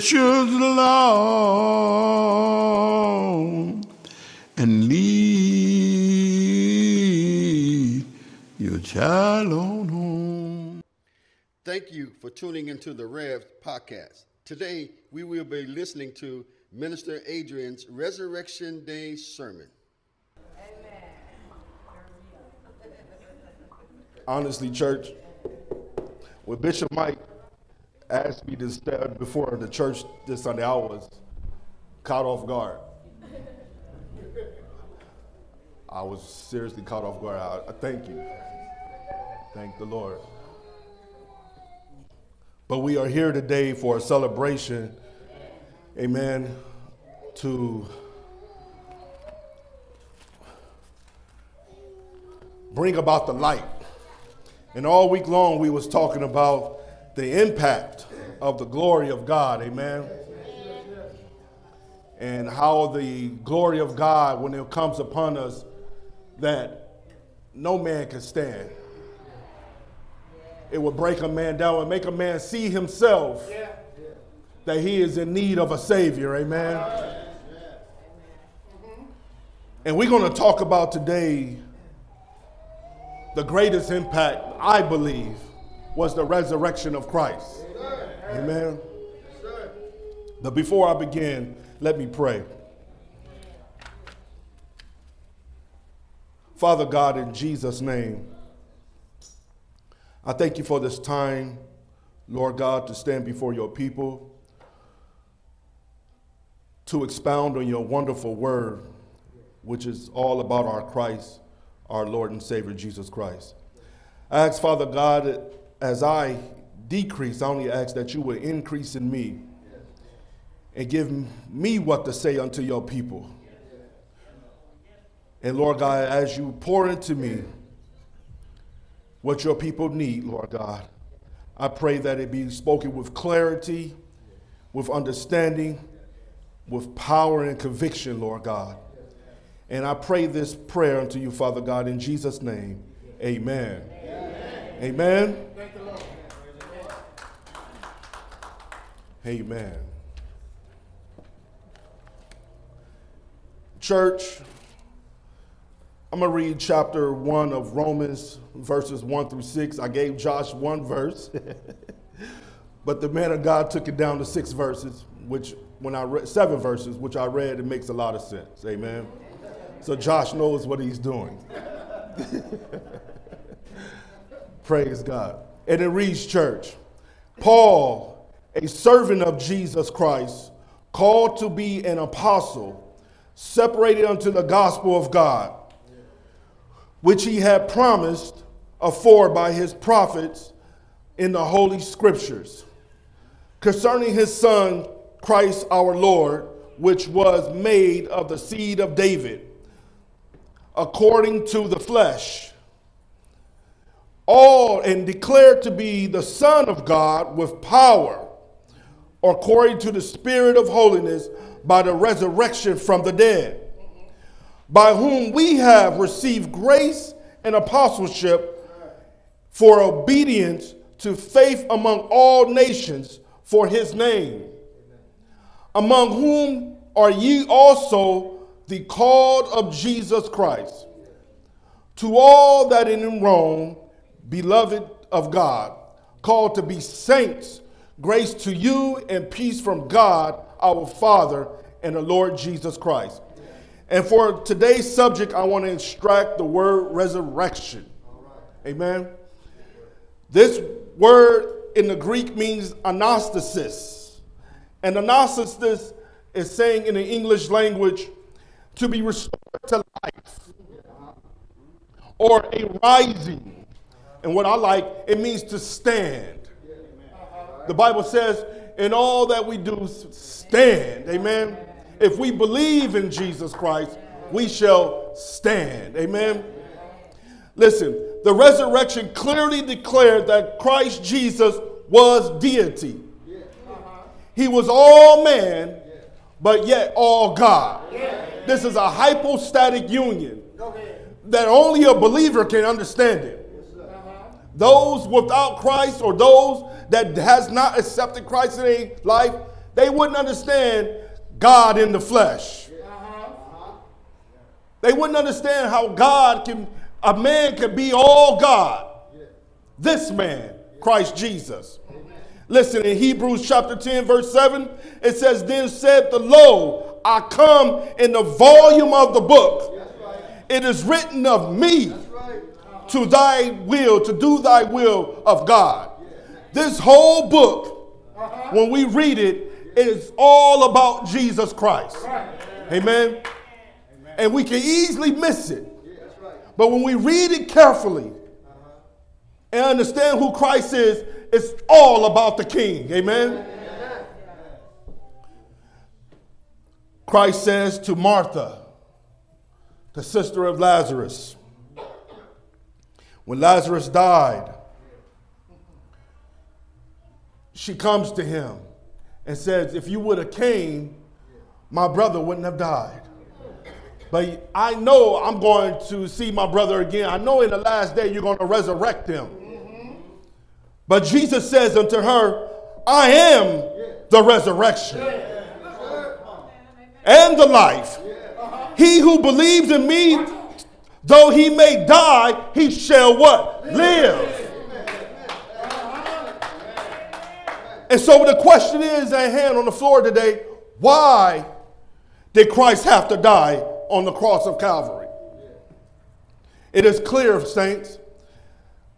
precious Lord, and lead your child on home. Thank you for tuning into the Rev podcast. Today, we will be listening to Minister Adrian's Resurrection Day sermon. Amen. honestly, church, with Bishop Mike asked me to stand before the church this Sunday, I was caught off guard. I was seriously caught off guard. I, I thank you. Thank the Lord. But we are here today for a celebration, amen, to bring about the light. And all week long we was talking about the impact of the glory of God, amen. And how the glory of God, when it comes upon us, that no man can stand. It will break a man down and make a man see himself that he is in need of a Savior, amen. And we're going to talk about today the greatest impact, I believe, was the resurrection of Christ. Amen. But before I begin, let me pray. Father God, in Jesus' name, I thank you for this time, Lord God, to stand before your people, to expound on your wonderful word, which is all about our Christ, our Lord and Savior, Jesus Christ. I ask, Father God, as I decrease, I only ask that you would increase in me and give me what to say unto your people. And Lord God, as you pour into me what your people need, Lord God, I pray that it be spoken with clarity, with understanding, with power and conviction, Lord God. And I pray this prayer unto you, Father God, in Jesus' name. Amen. Amen. Amen. Amen. Church, I'm going to read chapter 1 of Romans, verses 1 through 6. I gave Josh one verse, but the man of God took it down to six verses, which, when I read seven verses, which I read, it makes a lot of sense. Amen. So Josh knows what he's doing. Praise God. And it reads, church Paul, a servant of Jesus Christ, called to be an apostle, separated unto the gospel of God, which he had promised afore by his prophets in the holy scriptures, concerning his son, Christ our Lord, which was made of the seed of David, according to the flesh. All and declared to be the Son of God with power, according to the Spirit of holiness, by the resurrection from the dead, by whom we have received grace and apostleship for obedience to faith among all nations for his name, among whom are ye also the called of Jesus Christ. To all that in Rome, beloved of God, called to be saints, grace to you and peace from God our Father and the Lord Jesus Christ. And for today's subject, I want to extract the word resurrection. Amen. This word in the Greek means anastasis. And anastasis is saying in the English language to be restored to life or a rising. And what I like, it means to stand. The Bible says, in all that we do, stand. Amen. If we believe in Jesus Christ, we shall stand. Amen. Listen, the resurrection clearly declared that Christ Jesus was deity. He was all man, but yet all God. This is a hypostatic union that only a believer can understand it. Those without Christ or those that has not accepted Christ in their life, they wouldn't understand God in the flesh. They wouldn't understand how God can, a man can be all God. This man, Christ Jesus. Listen, in Hebrews chapter 10, verse 7, it says, Then said the Lo, I come in the volume of the book. It is written of me to thy will, to do thy will of God. This whole book, when we read it, is all about Jesus Christ. Amen. And we can easily miss it. But when we read it carefully and understand who Christ is, it's all about the King. Amen. Christ says to Martha, the sister of Lazarus, when Lazarus died, she comes to him and says, If you would have came, my brother wouldn't have died. But I know I'm going to see my brother again. I know in the last day you're going to resurrect him. But Jesus says unto her, I am the resurrection and the life. He who believes in me, though he may die, he shall what? Live. And so the question is at hand on the floor today, why did Christ have to die on the cross of Calvary? It is clear, saints.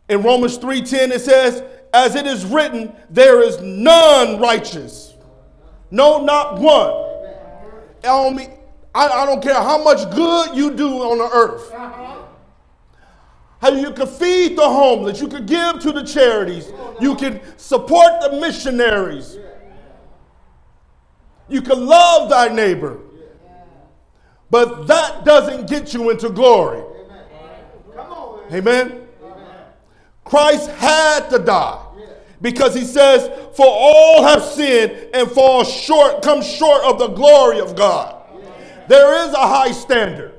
In Romans 3:10 it says, as it is written, there is none righteous. No, not one. I, I don't care how much good you do on the earth. How you can feed the homeless, you can give to the charities, you can support the missionaries, you can love thy neighbor. But that doesn't get you into glory. Amen. Christ had to die because he says, For all have sinned and fall short, come short of the glory of God. There is a high standard,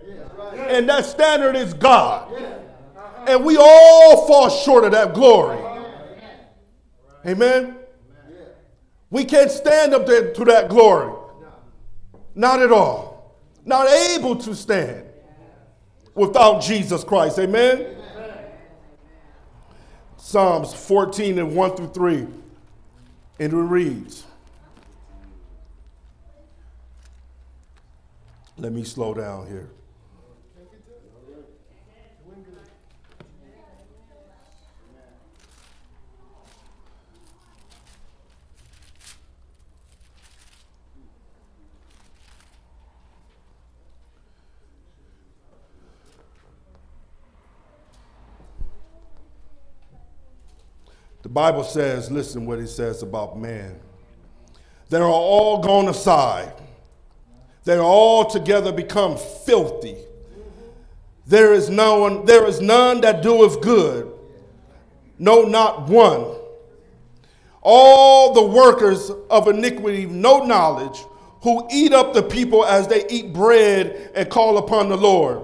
and that standard is God. And we all fall short of that glory. Amen. We can't stand up to, to that glory. Not at all. Not able to stand without Jesus Christ. Amen. Psalms 14 and 1 through 3. And it reads Let me slow down here. The Bible says, listen what it says about man. They are all gone aside. They all together become filthy. There is no one, there is none that doeth good. No, not one. All the workers of iniquity, no knowledge, who eat up the people as they eat bread and call upon the Lord.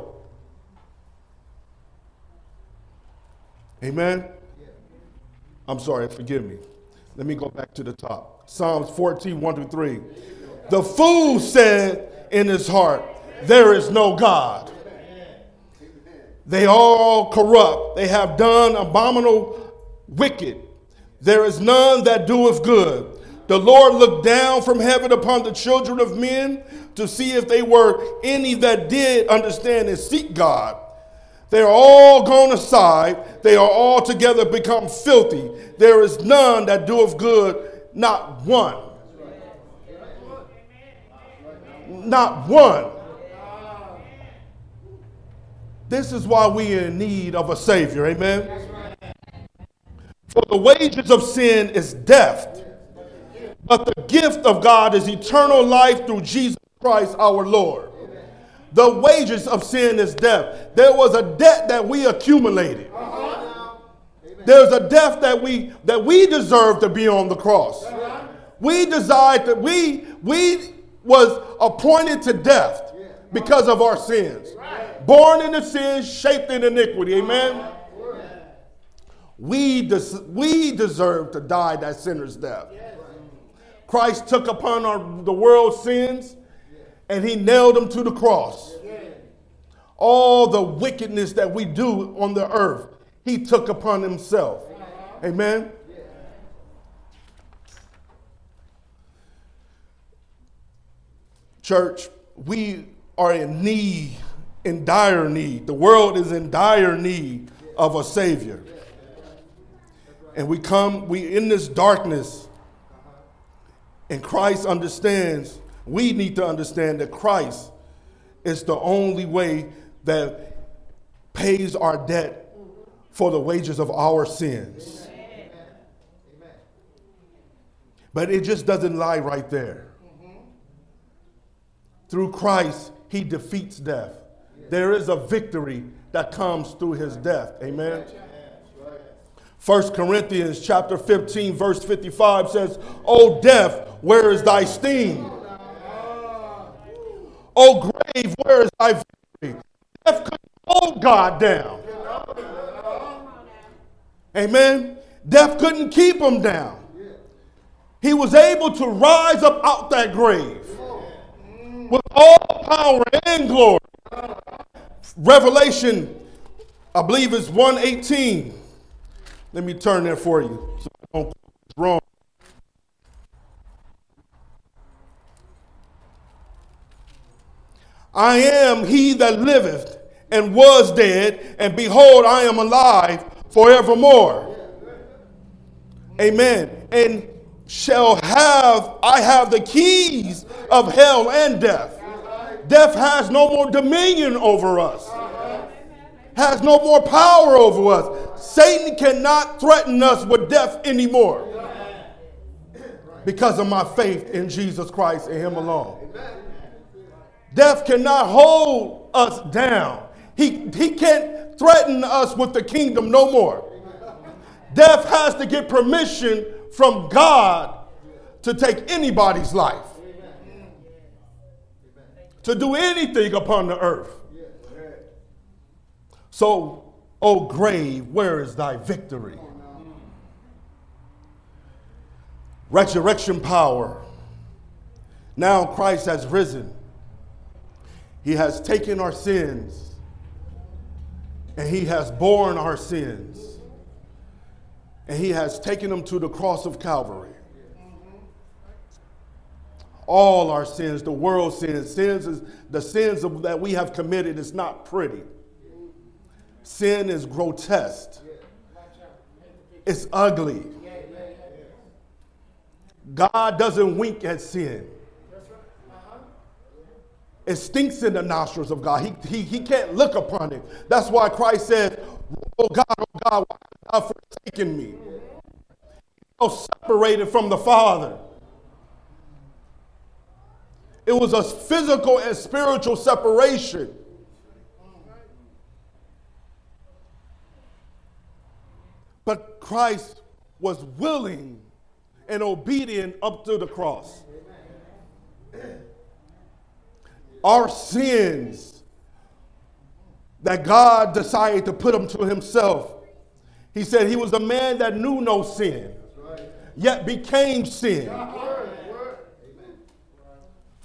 Amen. I'm sorry, forgive me. Let me go back to the top. Psalms 14, 1 through 3. The fool said in his heart, There is no God. They all corrupt. They have done abominable wicked. There is none that doeth good. The Lord looked down from heaven upon the children of men to see if they were any that did understand and seek God. They are all gone aside. They are all together become filthy. There is none that doeth good, not one. Not one. This is why we are in need of a Savior. Amen. For the wages of sin is death, but the gift of God is eternal life through Jesus Christ our Lord. The wages of sin is death. There was a debt that we accumulated. There's a death that we that we deserve to be on the cross. We desired that we we was appointed to death because of our sins. Born into sin, shaped in iniquity. Amen. We, des- we deserve to die that sinner's death. Christ took upon our, the world's sins and he nailed them to the cross. All the wickedness that we do on the earth, he took upon himself. Amen. Church, we are in need, in dire need. The world is in dire need of a Savior. And we come, we in this darkness, and Christ understands, we need to understand that Christ is the only way that pays our debt for the wages of our sins. But it just doesn't lie right there. Through Christ, he defeats death. There is a victory that comes through his death. Amen. 1 Corinthians chapter 15 verse 55 says, "O death, where is thy sting? O grave, where is thy victory?" Death couldn't hold God down. Amen. Death couldn't keep him down. He was able to rise up out that grave all power and glory. Revelation, I believe it's 118. Let me turn there for you. So I don't wrong. I am he that liveth and was dead, and behold, I am alive forevermore. Amen. And shall have, I have the keys of hell and death. Death has no more dominion over us, has no more power over us. Satan cannot threaten us with death anymore because of my faith in Jesus Christ and Him alone. Death cannot hold us down. He, he can't threaten us with the kingdom no more. Death has to get permission from God to take anybody's life, to do anything upon the earth. So, O grave, where is thy victory? Resurrection power. Now Christ has risen. He has taken our sins and he has borne our sins and he has taken them to the cross of Calvary. All our sins, the world's sins, sins is the sins of, that we have committed is not pretty. Sin is grotesque. It's ugly. God doesn't wink at sin. It stinks in the nostrils of God. He, he, he can't look upon it. That's why Christ said, Oh God, oh God, why have thou forsaken me? So separated from the Father. It was a physical and spiritual separation. But Christ was willing and obedient up to the cross. Our sins that God decided to put them to himself. He said he was a man that knew no sin, yet became sin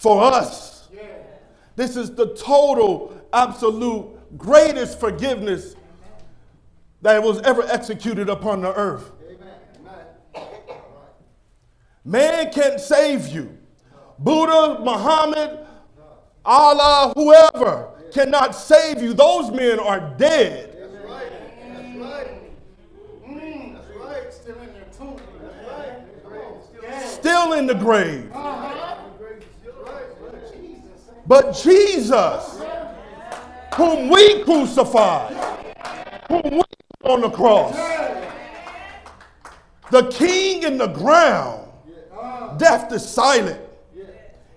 for us. This is the total, absolute, greatest forgiveness that was ever executed upon the earth. Man can't save you. Buddha, Muhammad, Allah, whoever cannot save you. Those men are dead. Still in. Still in the grave. Uh-huh. But Jesus, whom we crucified, whom we put on the cross, the king in the ground, death is silent.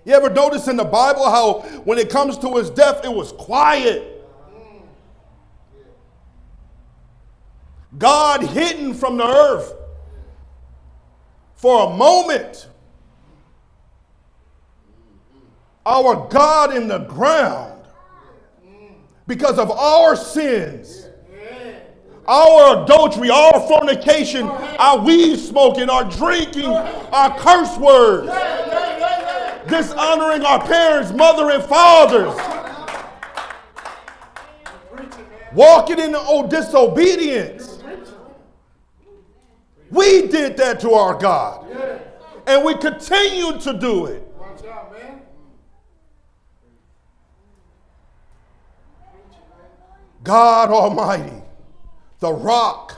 You ever notice in the Bible how when it comes to his death, it was quiet? God hidden from the earth for a moment. Our God in the ground because of our sins. our adultery, our fornication, our weed smoking, our drinking, our curse words, dishonoring our parents, mother, and fathers, walking in oh, disobedience. We did that to our God, and we continue to do it. Watch out, man. God Almighty, the rock,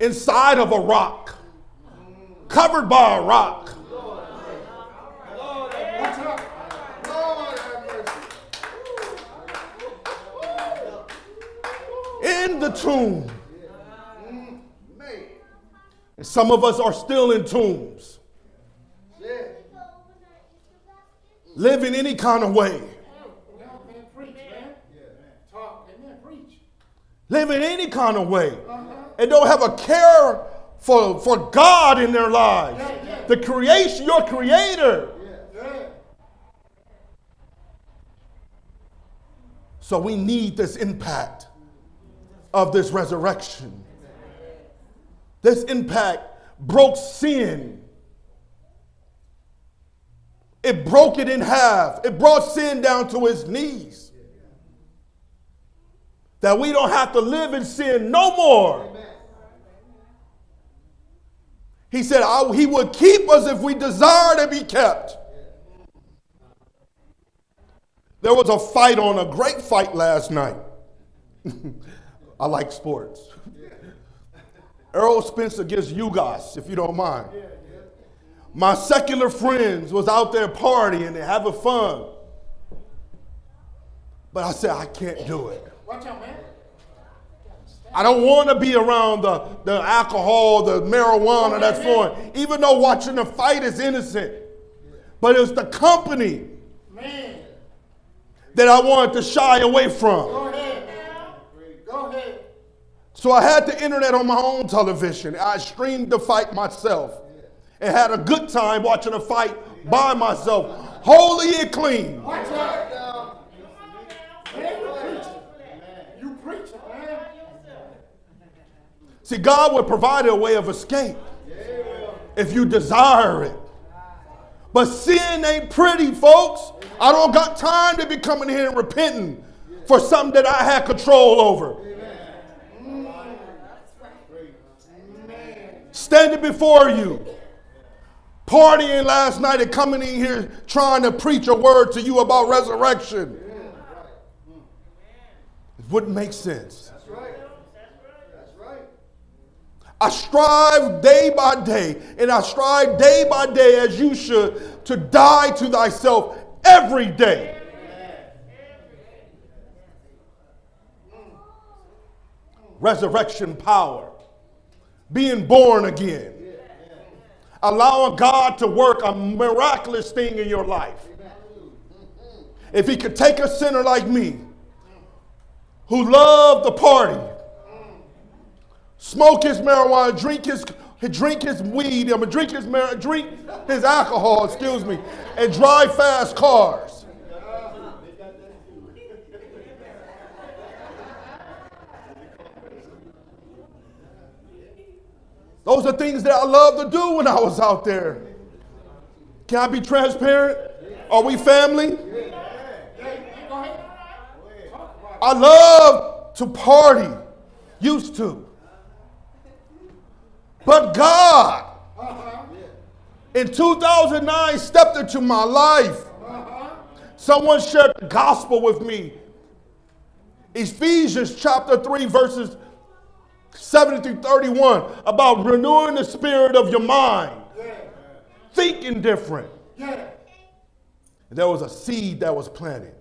inside of a rock, covered by a rock. In the tomb. And some of us are still in tombs, Yeah. living any kind of way, Now, man, preach, man. Talk, amen, preach. Living any kind of way, and don't have a care for, for God in their lives. The creation, your creator. Yeah. So we need this impact of this resurrection. This impact broke sin. It broke it in half. It brought sin down to its knees. That we don't have to live in sin no more. He said he would keep us if we desire to be kept. There was a fight on a great fight last night. I like sports. Errol Spence against Ugas, if you don't mind. My secular friends was out there partying and having fun. But I said, I can't do it. Watch out, man. I don't want to be around the, the alcohol, the marijuana that's flowing, even though watching the fight is innocent. But it's the company Man. that I wanted to shy away from. Go ahead. Go ahead. So I had the internet on my own television. I streamed the fight myself and had a good time watching the fight by myself, holy and clean. Watch out. Man, you preaching. You preaching, man. See, God will provide a way of escape if you desire it. But sin ain't pretty, folks. I don't got time to be coming here and repenting for something that I had control over. Standing before you, partying last night and coming in here trying to preach a word to you about resurrection. It wouldn't make sense. That's right. That's right. I strive day by day, and I strive day by day as you should to die to thyself every day. Resurrection power, being born again, allowing God to work a miraculous thing in your life. If He could take a sinner like me, who loved the party, smoke his marijuana, drink his drink his weed, I mean, drink his mar- drink his alcohol, excuse me, and drive fast cars. Those are things that I love to do when I was out there. Can I be transparent? Are we family? I love to party, used to. But God, in 2009, stepped into my life. Someone shared the gospel with me. Ephesians chapter 3, verses 7 through 31, about renewing the spirit of your mind, thinking different. There was a seed that was planted.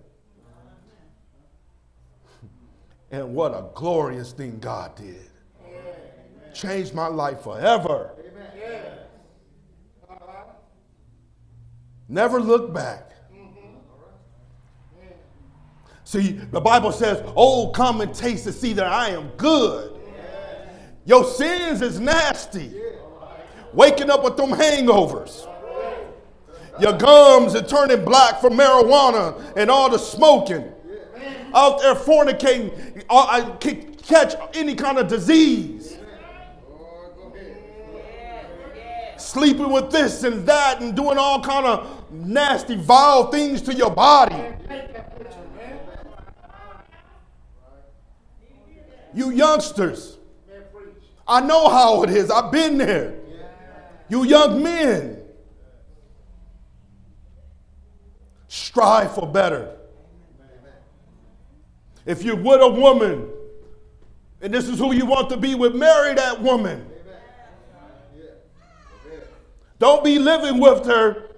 And what a glorious thing God did. Changed my life forever. Never look back. See, the Bible says, Oh, come and taste and see that I am good. Your sins is nasty. Waking up with them hangovers. Your gums are turning black from marijuana and all the smoking. out there fornicating, I uh, c- catch any kind of disease. Sleeping with this and that and doing all kind of nasty, vile things to your body. You youngsters, I know how it is. I've been there. You young men, strive for better. If you're with a woman and this is who you want to be with, marry that woman. Don't be living with her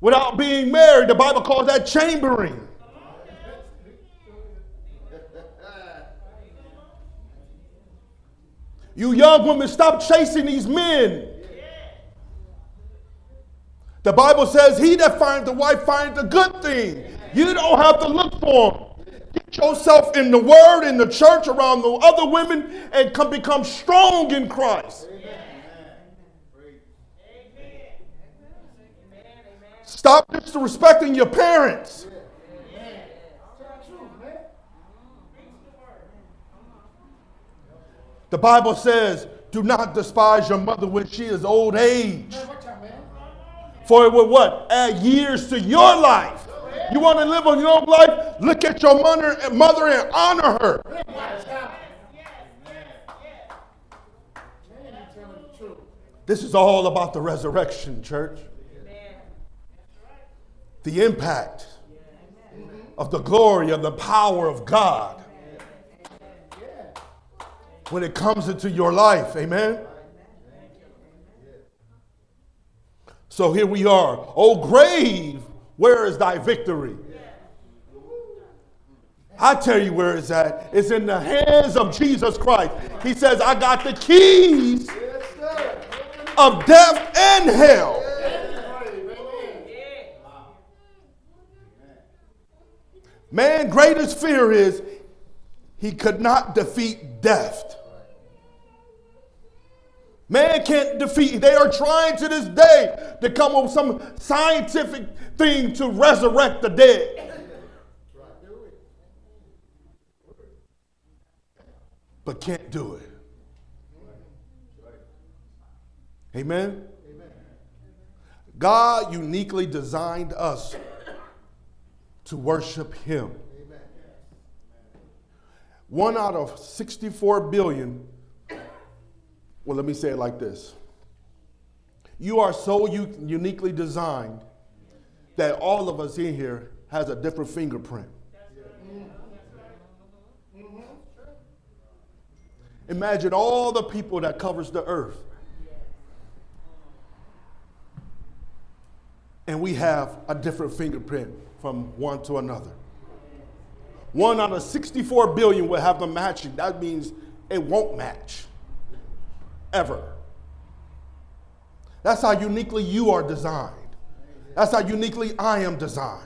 without being married. The Bible calls that chambering. You young women, stop chasing these men. The Bible says, He that finds a wife finds a good thing. You don't have to look for them. Get yourself in the Word, in the church, around the other women, and come become strong in Christ. Stop disrespecting your parents. The Bible says, do not despise your mother when she is old age. For it will what? Add years to your life. You want to live a long life? Look at your mother, mother and honor her. This is all about the resurrection, church. The impact of the glory of the power of God when it comes into your life. Amen. So here we are. Oh, grave, where is thy victory? I tell you where it's at. It's in the hands of Jesus Christ. He says, I got the keys of death and hell. Man, greatest fear is he could not defeat death. Man can't defeat. They are trying to this day to come up with some scientific thing to resurrect the dead. But can't do it. Amen? God uniquely designed us to worship Him. One out of 64 billion well, let me say it like this You are so u- uniquely designed that all of us in here has a different fingerprint. Imagine all the people that covers the earth. And we have a different fingerprint from one to another. One out of 64 billion will have the matching. That means it won't match ever. That's how uniquely you are designed. That's how uniquely I am designed.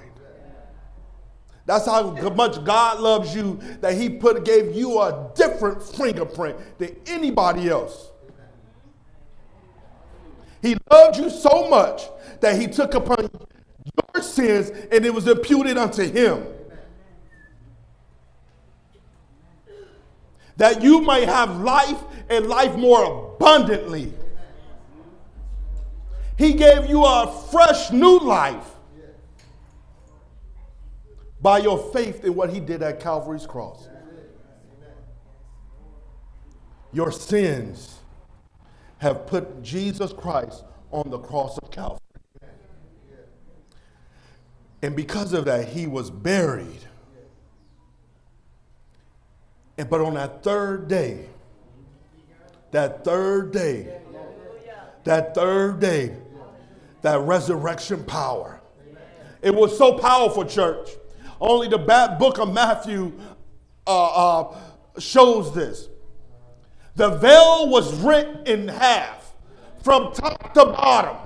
That's how much God loves you that He put gave you a different fingerprint than anybody else. He loved you so much that He took upon your sins and it was imputed unto Him. That you might have life and life more abundantly. He gave you a fresh new life by your faith in what he did at Calvary's cross. Your sins have put Jesus Christ on the cross of Calvary. And because of that, he was buried. And but on that third day, that third day, that third day, that resurrection power. It was so powerful, church. Only the book of Matthew uh, uh, shows this. The veil was rent in half from top to bottom.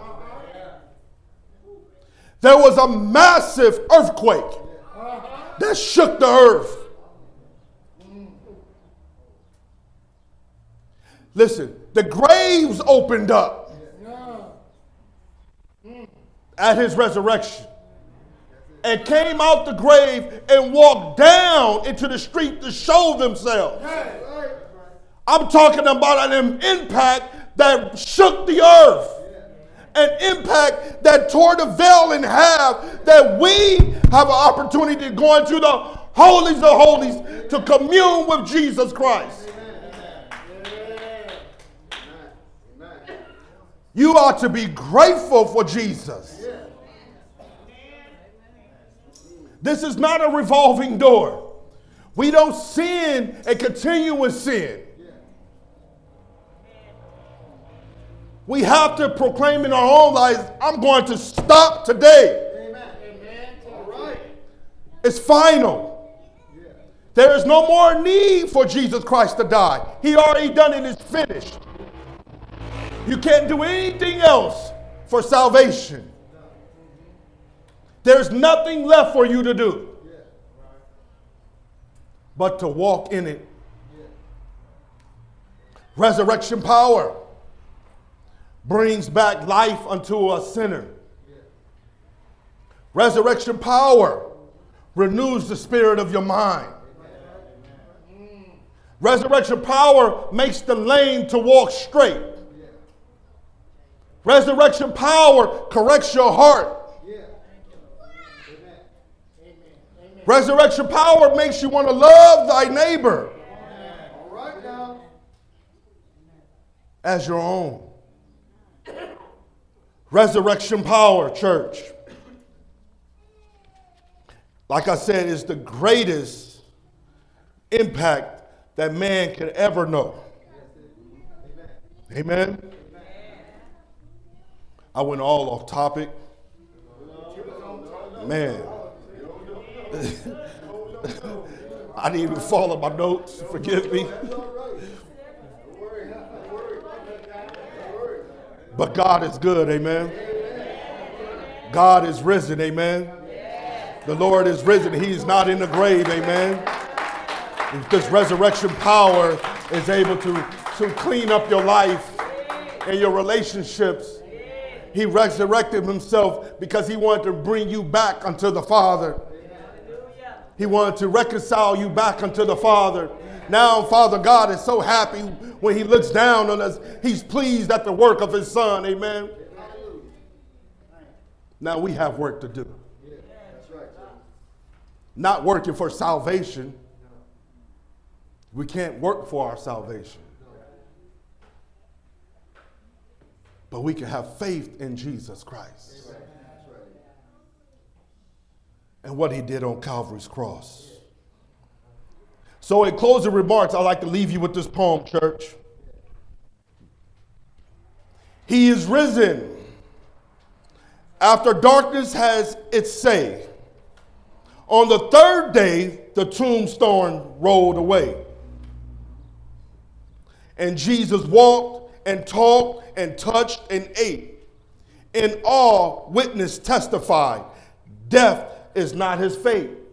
There was a massive earthquake that shook the earth. Listen, the graves opened up at his resurrection. and came out the grave and walked down into the street to show themselves. I'm talking about an impact that shook the earth. An impact that tore the veil in half, that we have an opportunity to go into the holies of holies to commune with Jesus Christ. You ought to be grateful for Jesus. This is not a revolving door. We don't sin and continue in sin. We have to proclaim in our own lives, I'm going to stop today. It's final. There is no more need for Jesus Christ to die. He already done it, it's finished. You can't do anything else for salvation. There's nothing left for you to do but to walk in it. Resurrection power brings back life unto a sinner. Resurrection power renews the spirit of your mind. Resurrection power makes the lame to walk straight. Resurrection power corrects your heart. Resurrection power makes you want to love thy neighbor as your own. Resurrection power, church. Like I said, is the greatest impact that man could ever know. Amen. I went all off topic. Man. I didn't even follow my notes. Forgive me. But God is good, amen. God is risen, amen. The Lord is risen. He's not in the grave, amen. This resurrection power is able to, to clean up your life and your relationships. He resurrected himself because he wanted to bring you back unto the Father. He wanted to reconcile you back unto the Father. Now, Father God is so happy when He looks down on us. He's pleased at the work of His Son. Amen. Now we have work to do. Not working for salvation. We can't work for our salvation. But we can have faith in Jesus Christ and what he did on Calvary's cross. So, in closing remarks, I'd like to leave you with this poem, church. He is risen after darkness has its say. On the third day, the tombstone rolled away. And Jesus walked and talked and touched and ate. And all witness testified death is not his fate.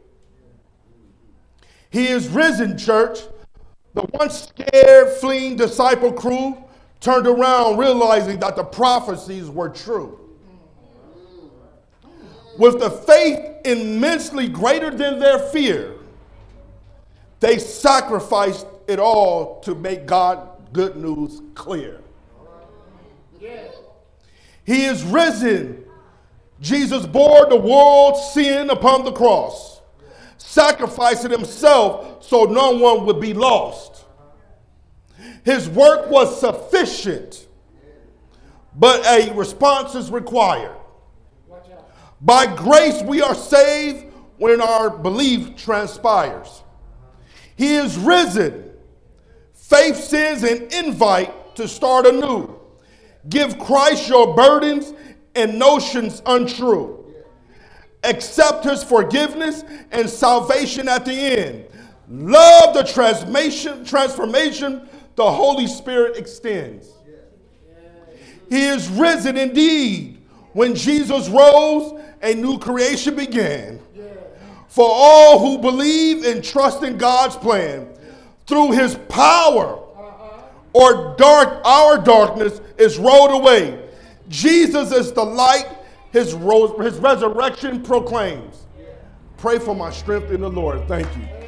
He is risen, church. The once scared, fleeing disciple crew turned around, realizing that the prophecies were true. With the faith immensely greater than their fear, they sacrificed it all to make God good news clear. He is risen. Jesus bore the world's sin upon the cross, sacrificing himself so no one would be lost. His work was sufficient, but a response is required. By grace, we are saved when our belief transpires. He is risen. Faith sends an invite to start anew. Give Christ your burdens and notions untrue. Accept his forgiveness and salvation at the end. Love the transformation, transformation the Holy Spirit extends. He is risen indeed. When Jesus rose, a new creation began. For all who believe and trust in God's plan, through his power, or dark, our darkness is rolled away. Jesus is the light his, rose, his resurrection proclaims. Pray for my strength in the Lord. Thank you.